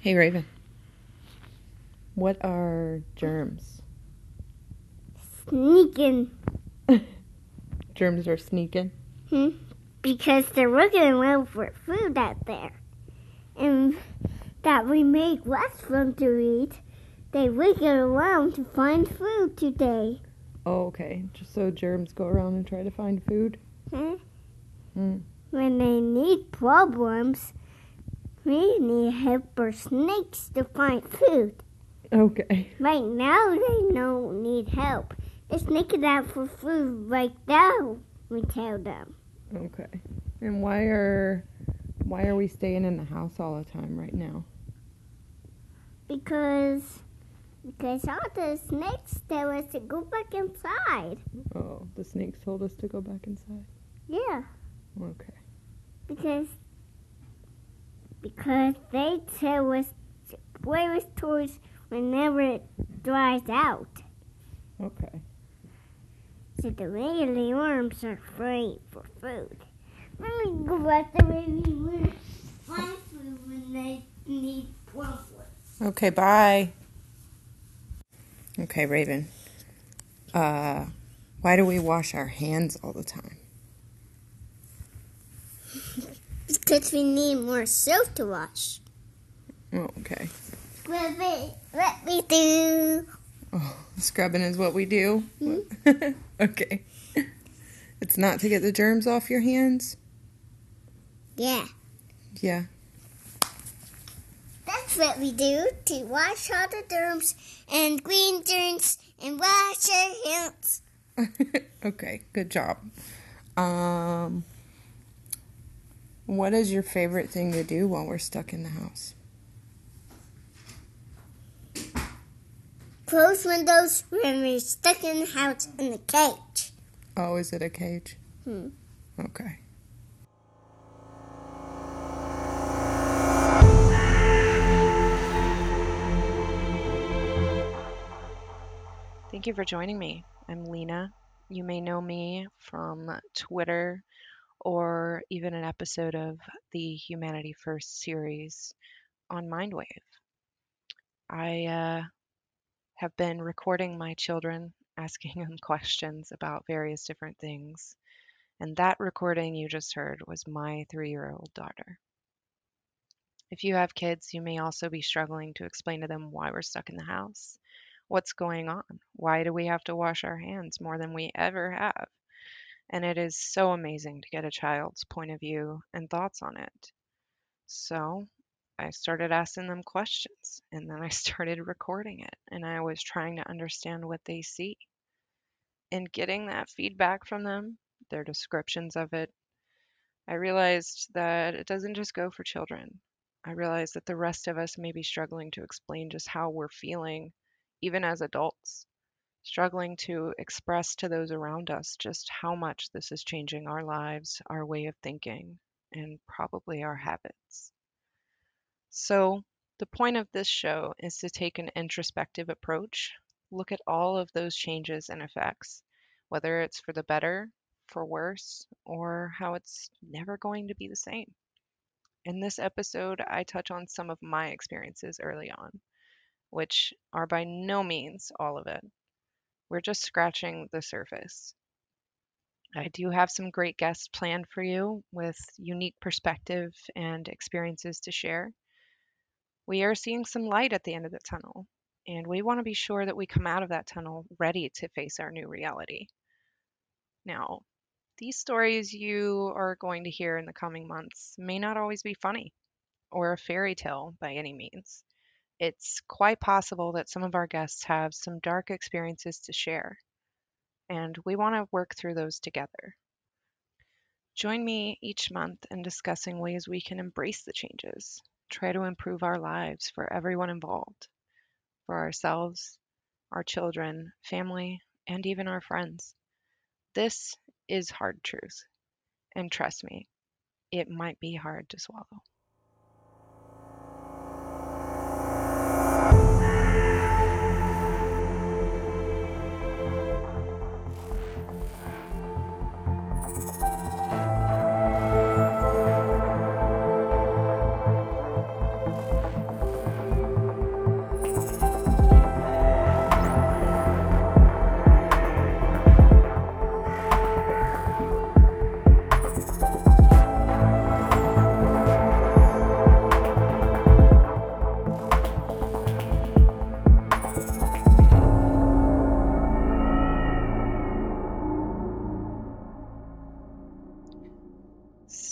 Hey, Raven. What are germs? Sneaking. Germs are sneaking. Hmm? Because they're looking around for food out there. And that we make less for them to eat. They look around to find food today. Oh, okay. Just so germs go around and try to find food. Huh? Hmm. When they need problems, we need help for snakes to find food. Okay. Right now, they don't need help. They're sneaking out for food right now. We tell them. Okay. And why are why are we staying in the house all the time right now? Because because all the snakes tell us to go back inside. Oh, the snakes told us to go back inside. Yeah, Okay. because because they tell us to play with toys whenever it dries out. Okay. So the regular worms are afraid for food. Let me go back to baby worms. Find food when they need plump Okay, bye. Okay, Raven. Uh why do we wash our hands all the time? Because we need more soap to wash. Oh, okay. Let me, let me do. Oh, scrubbing is what we do. okay. It's not to get the germs off your hands? Yeah, Yeah. that's what we do to wash all the germs and clean germs and wash our hands. okay, good job. Um what is your favorite thing to do while we're stuck in the house? Close windows when we're stuck in the house in the cage. Oh, is it a cage? Hmm. Okay. Thank you for joining me. I'm Lena. You may know me from Twitter or even an episode of the Humanity First series on Mindwave. I uh, have been recording my children, asking them questions about various different things. And that recording you just heard was my three year old daughter. If you have kids, you may also be struggling to explain to them why we're stuck in the house. What's going on? Why do we have to wash our hands more than we ever have? And it is so amazing to get a child's point of view and thoughts on it. So I started asking them questions and then I started recording it and I was trying to understand what they see. And getting that feedback from them, their descriptions of it, I realized that it doesn't just go for children. I realized that the rest of us may be struggling to explain just how we're feeling, even as adults, struggling to express to those around us just how much this is changing our lives, our way of thinking, and probably our habits. So, the point of this show is to take an introspective approach, look at all of those changes and effects, whether it's for the better, for worse, or how it's never going to be the same. In this episode, I touch on some of my experiences early on, which are by no means all of it. We're just scratching the surface. I do have some great guests planned for you with unique perspective and experiences to share. We are seeing some light at the end of the tunnel, and we want to be sure that we come out of that tunnel ready to face our new reality. Now, these stories you are going to hear in the coming months may not always be funny or a fairy tale by any means. It's quite possible that some of our guests have some dark experiences to share, and we want to work through those together. Join me each month in discussing ways we can embrace the changes, try to improve our lives for everyone involved, for ourselves, our children, family, and even our friends. This is hard truth, and trust me, it might be hard to swallow.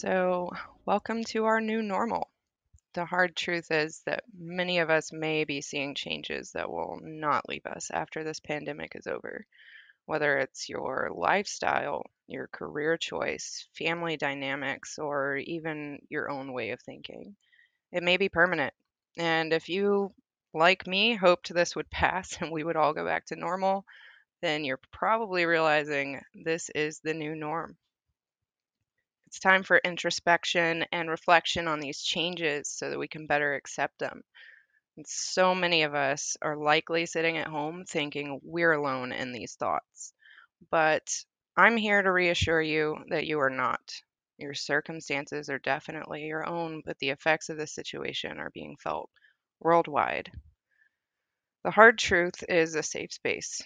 So, welcome to our new normal. The hard truth is that many of us may be seeing changes that will not leave us after this pandemic is over. Whether it's your lifestyle, your career choice, family dynamics, or even your own way of thinking, it may be permanent. And if you, like me, hoped this would pass and we would all go back to normal, then you're probably realizing this is the new norm. It's time for introspection and reflection on these changes so that we can better accept them. And so many of us are likely sitting at home thinking we're alone in these thoughts. But I'm here to reassure you that you are not. Your circumstances are definitely your own, but the effects of this situation are being felt worldwide. The hard truth is a safe space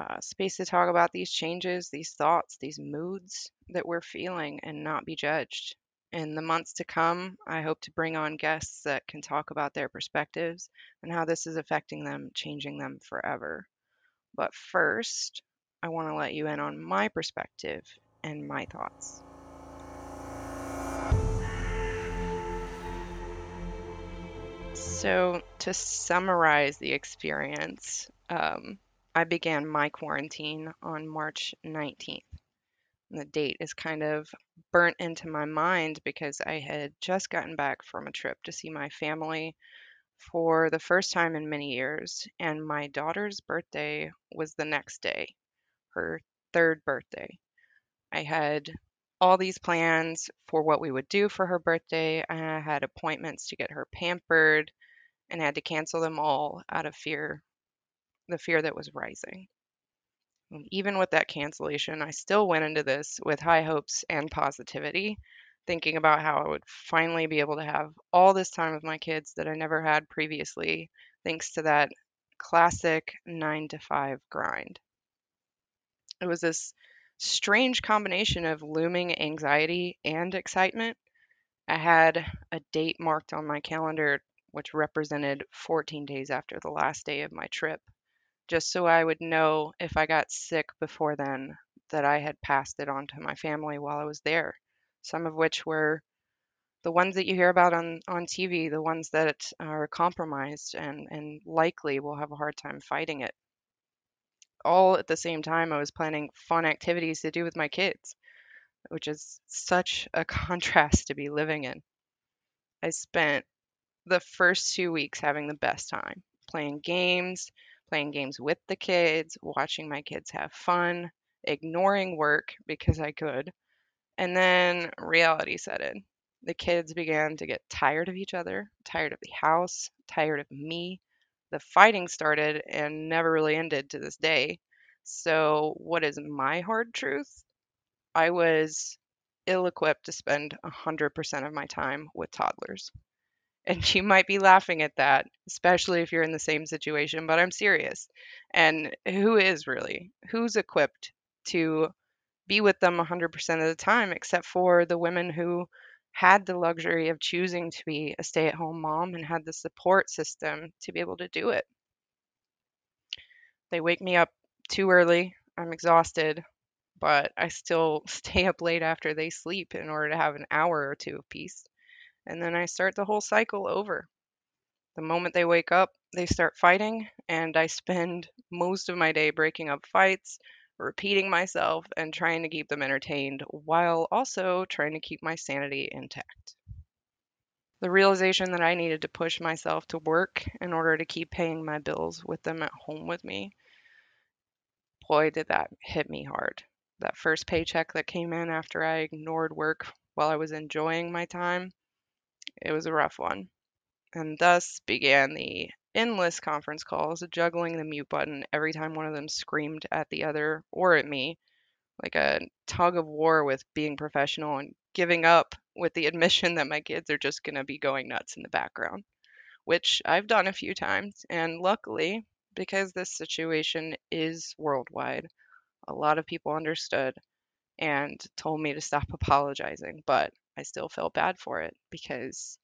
uh, space to talk about these changes, these thoughts, these moods that we're feeling and not be judged. In the months to come, I hope to bring on guests that can talk about their perspectives and how this is affecting them, changing them forever. But first, I want to let you in on my perspective and my thoughts. So, to summarize the experience, um, I began my quarantine on March 19th. And the date is kind of burnt into my mind because I had just gotten back from a trip to see my family for the first time in many years, and my daughter's birthday was the next day, her third birthday. I had all these plans for what we would do for her birthday. I had appointments to get her pampered and had to cancel them all out of fear, the fear that was rising. And even with that cancellation, I still went into this with high hopes and positivity, thinking about how I would finally be able to have all this time with my kids that I never had previously, thanks to that classic nine to five grind. It was this strange combination of looming anxiety and excitement. I had a date marked on my calendar, which represented 14 days after the last day of my trip, just so I would know if I got sick before then that I had passed it on to my family while I was there. Some of which were the ones that you hear about on, on TV, the ones that are compromised and, and likely will have a hard time fighting it all at the same time, I was planning fun activities to do with my kids, which is such a contrast to be living in. I spent the first two weeks having the best time playing games, playing games with the kids, watching my kids have fun, ignoring work because I could. And then reality set in. The kids began to get tired of each other, tired of the house, tired of me. The fighting started and never really ended to this day. So, what is my hard truth? I was ill equipped to spend 100% of my time with toddlers. And you might be laughing at that, especially if you're in the same situation, but I'm serious. And who is really? Who's equipped to be with them 100% of the time, except for the women who had the luxury of choosing to be a stay at home mom and had the support system to be able to do it? They wake me up too early. I'm exhausted, but I still stay up late after they sleep in order to have an hour or two of peace. And then I start the whole cycle over. The moment they wake up, they start fighting, and I spend most of my day breaking up fights, repeating myself, and trying to keep them entertained while also trying to keep my sanity intact. The realization that I needed to push myself to work in order to keep paying my bills with them at home with me boy, did that hit me hard. That first paycheck that came in after I ignored work while I was enjoying my time, it was a rough one. And thus began the endless conference calls, juggling the mute button every time one of them screamed at the other or at me, like a tug of war with being professional and giving up with the admission that my kids are just going to be going nuts in the background, which I've done a few times. And luckily, because this situation is worldwide, a lot of people understood and told me to stop apologizing, but I still feel bad for it because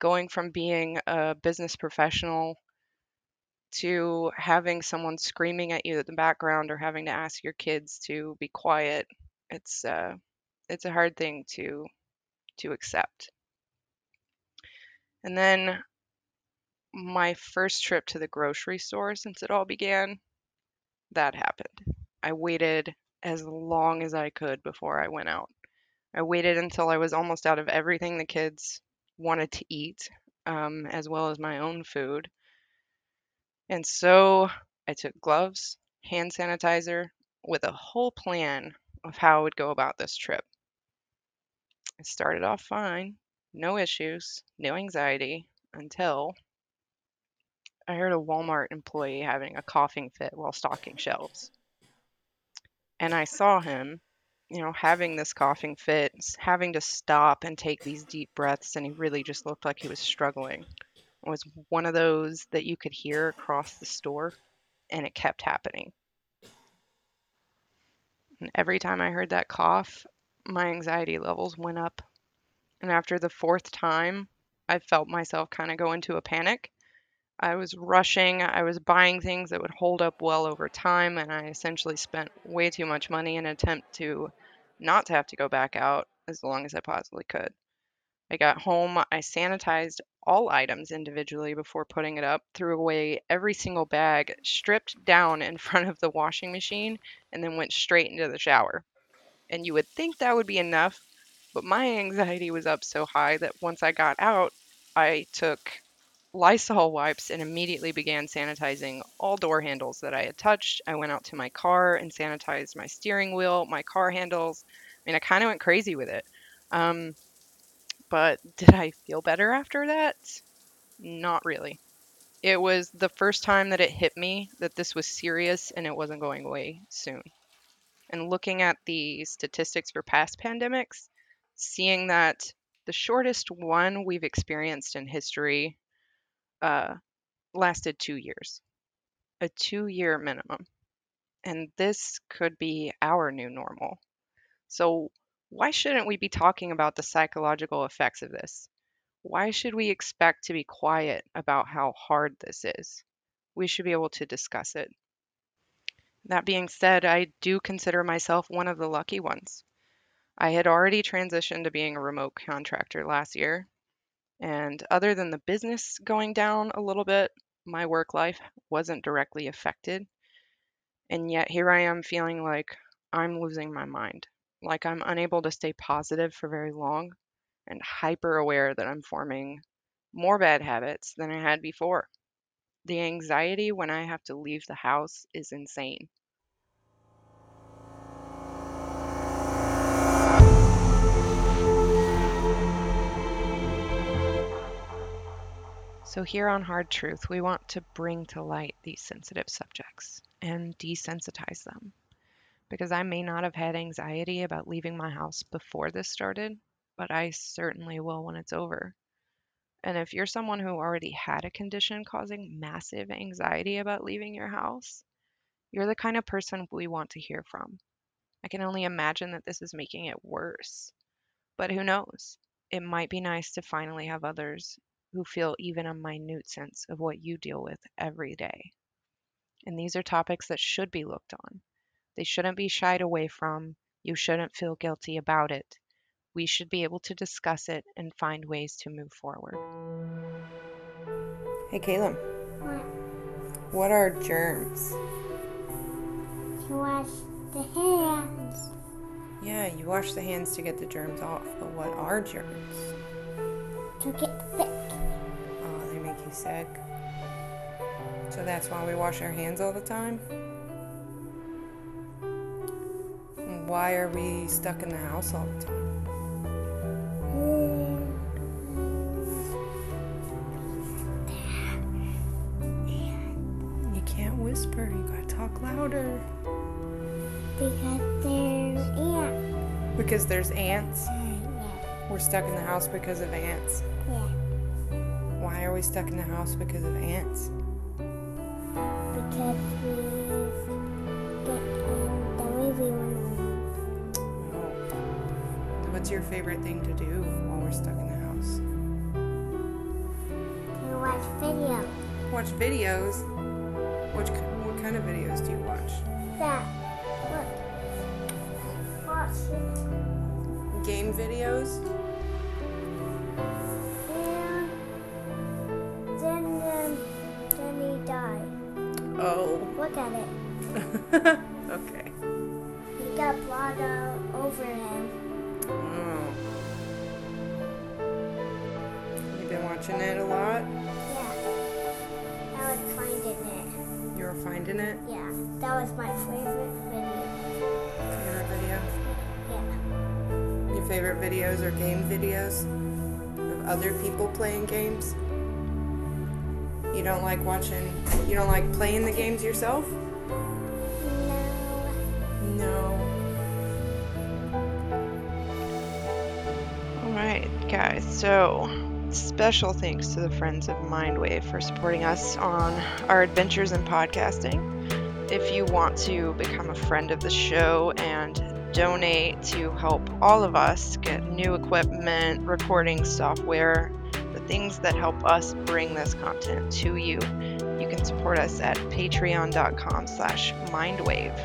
going from being a business professional to having someone screaming at you in the background or having to ask your kids to be quiet, it's uh, it's a hard thing to to accept. And then my first trip to the grocery store since it all began, that happened. I waited as long as I could before I went out. I waited until I was almost out of everything the kids wanted to eat, um, as well as my own food. And so I took gloves, hand sanitizer, with a whole plan of how I would go about this trip. It started off fine, no issues, no anxiety, until I heard a Walmart employee having a coughing fit while stocking shelves. And I saw him, you know, having this coughing fit, having to stop and take these deep breaths, and he really just looked like he was struggling. It was one of those that you could hear across the store, and it kept happening. And every time I heard that cough, my anxiety levels went up. And after the fourth time, I felt myself kind of go into a panic. I was rushing, I was buying things that would hold up well over time, and I essentially spent way too much money in an attempt to not to have to go back out as long as I possibly could. I got home, I sanitized all items individually before putting it up, threw away every single bag, stripped down in front of the washing machine, and then went straight into the shower. And you would think that would be enough, but my anxiety was up so high that once I got out, I took Lysol wipes and immediately began sanitizing all door handles that I had touched. I went out to my car and sanitized my steering wheel, my car handles. I mean, I kind of went crazy with it. Um, but did I feel better after that? Not really. It was the first time that it hit me that this was serious and it wasn't going away soon. And looking at the statistics for past pandemics, seeing that the shortest one we've experienced in history uh, lasted two years, a two year minimum. And this could be our new normal. So, why shouldn't we be talking about the psychological effects of this? Why should we expect to be quiet about how hard this is? We should be able to discuss it. That being said, I do consider myself one of the lucky ones. I had already transitioned to being a remote contractor last year, and other than the business going down a little bit, my work life wasn't directly affected. And yet here I am feeling like I'm losing my mind, like I'm unable to stay positive for very long, and hyper aware that I'm forming more bad habits than I had before. The anxiety when I have to leave the house is insane. So, here on Hard Truth, we want to bring to light these sensitive subjects and desensitize them. Because I may not have had anxiety about leaving my house before this started, but I certainly will when it's over. And if you're someone who already had a condition causing massive anxiety about leaving your house, you're the kind of person we want to hear from. I can only imagine that this is making it worse. But who knows? It might be nice to finally have others who feel even a minute sense of what you deal with every day. And these are topics that should be looked on. They shouldn't be shied away from. You shouldn't feel guilty about it. We should be able to discuss it and find ways to move forward. Hey, Caleb. What? What are germs? To wash the hands. Yeah, you wash the hands to get the germs off, but what are germs? To get sick. You sick. So that's why we wash our hands all the time? And Why are we stuck in the house all the time? You can't whisper, you gotta talk louder. Because there's ants. Because there's ants. Uh, yeah. We're stuck in the house because of ants. Yeah. Why are we stuck in the house because of ants? Because we get in the. Oh. What's your favorite thing to do while we're stuck in the house? To watch video. Watch videos. Which what kind of videos do you watch? That. Look. Watch it. Game videos? Look at it. okay. He got blood all over him. Oh. You've been watching it a lot? Yeah. I was finding it. You were finding it? Yeah. That was my favorite video. Favorite video? Yeah. Your favorite videos are game videos of other people playing games? You don't like watching, you don't like playing the games yourself? No. All right, guys. So, special thanks to the Friends of Mindwave for supporting us on our adventures in podcasting. If you want to become a friend of the show and donate to help all of us get new equipment, recording software, things that help us bring this content to you, you can support us at patreon.com slash mindwave.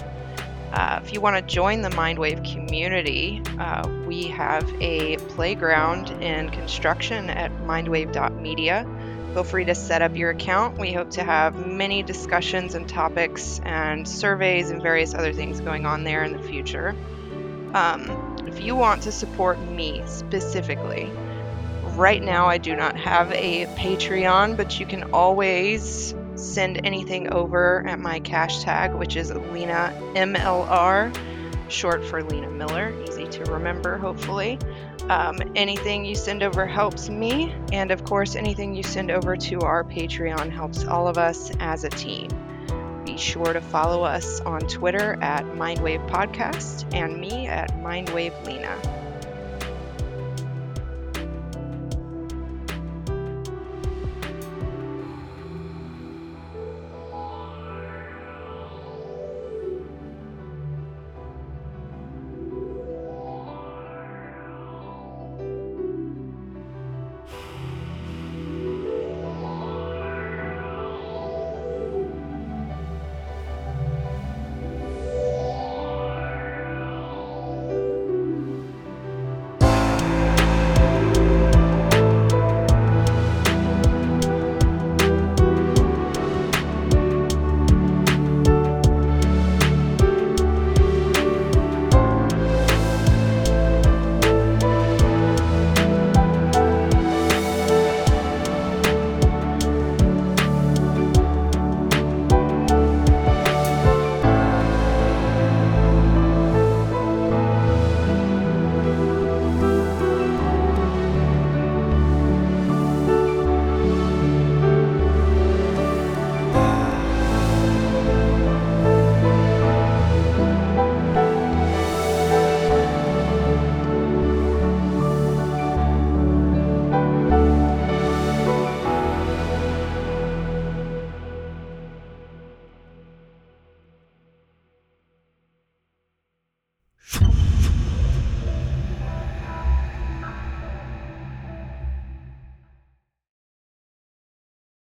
Uh, if you want to join the Mindwave community, uh, we have a playground in construction at mindwave.media. Feel free to set up your account. We hope to have many discussions and topics and surveys and various other things going on there in the future. Um, if you want to support me specifically, right now I do not have a Patreon, but you can always send anything over at my cash tag, which is Lena MLR, short for Lena Miller. Easy to remember, hopefully. Um, anything you send over helps me, and of course, anything you send over to our Patreon helps all of us as a team. Be sure to follow us on Twitter at Mindwave Podcast and me at Mindwave Lena.